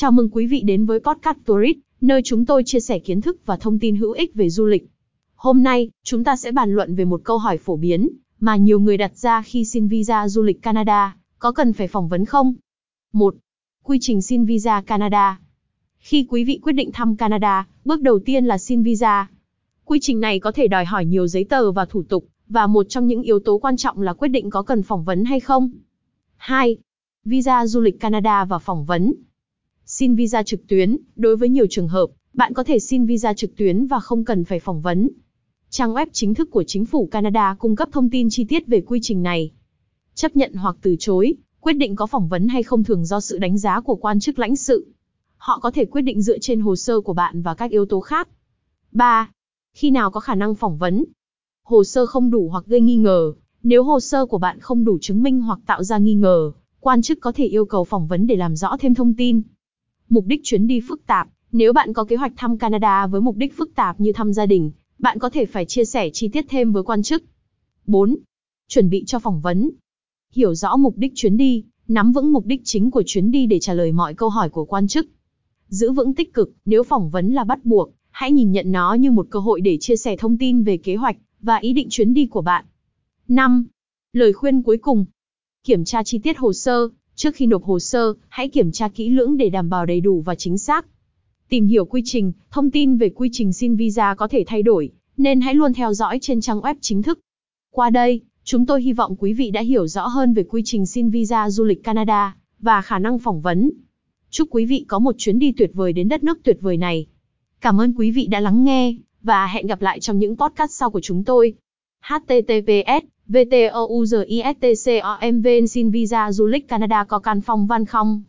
Chào mừng quý vị đến với Podcast Tourist, nơi chúng tôi chia sẻ kiến thức và thông tin hữu ích về du lịch. Hôm nay, chúng ta sẽ bàn luận về một câu hỏi phổ biến mà nhiều người đặt ra khi xin visa du lịch Canada, có cần phải phỏng vấn không? 1. Quy trình xin visa Canada. Khi quý vị quyết định thăm Canada, bước đầu tiên là xin visa. Quy trình này có thể đòi hỏi nhiều giấy tờ và thủ tục, và một trong những yếu tố quan trọng là quyết định có cần phỏng vấn hay không. 2. Visa du lịch Canada và phỏng vấn. Xin visa trực tuyến, đối với nhiều trường hợp, bạn có thể xin visa trực tuyến và không cần phải phỏng vấn. Trang web chính thức của chính phủ Canada cung cấp thông tin chi tiết về quy trình này. Chấp nhận hoặc từ chối, quyết định có phỏng vấn hay không thường do sự đánh giá của quan chức lãnh sự. Họ có thể quyết định dựa trên hồ sơ của bạn và các yếu tố khác. 3. Khi nào có khả năng phỏng vấn? Hồ sơ không đủ hoặc gây nghi ngờ. Nếu hồ sơ của bạn không đủ chứng minh hoặc tạo ra nghi ngờ, quan chức có thể yêu cầu phỏng vấn để làm rõ thêm thông tin. Mục đích chuyến đi phức tạp. Nếu bạn có kế hoạch thăm Canada với mục đích phức tạp như thăm gia đình, bạn có thể phải chia sẻ chi tiết thêm với quan chức. 4. Chuẩn bị cho phỏng vấn. Hiểu rõ mục đích chuyến đi, nắm vững mục đích chính của chuyến đi để trả lời mọi câu hỏi của quan chức. Giữ vững tích cực, nếu phỏng vấn là bắt buộc, hãy nhìn nhận nó như một cơ hội để chia sẻ thông tin về kế hoạch và ý định chuyến đi của bạn. 5. Lời khuyên cuối cùng. Kiểm tra chi tiết hồ sơ, trước khi nộp hồ sơ, hãy kiểm tra kỹ lưỡng để đảm bảo đầy đủ và chính xác. Tìm hiểu quy trình, thông tin về quy trình xin visa có thể thay đổi, nên hãy luôn theo dõi trên trang web chính thức. Qua đây, chúng tôi hy vọng quý vị đã hiểu rõ hơn về quy trình xin visa du lịch Canada và khả năng phỏng vấn. Chúc quý vị có một chuyến đi tuyệt vời đến đất nước tuyệt vời này. Cảm ơn quý vị đã lắng nghe, và hẹn gặp lại trong những podcast sau của chúng tôi. HTTPS, VTOUZISTCOMVN xin visa du lịch Canada có can phong văn không?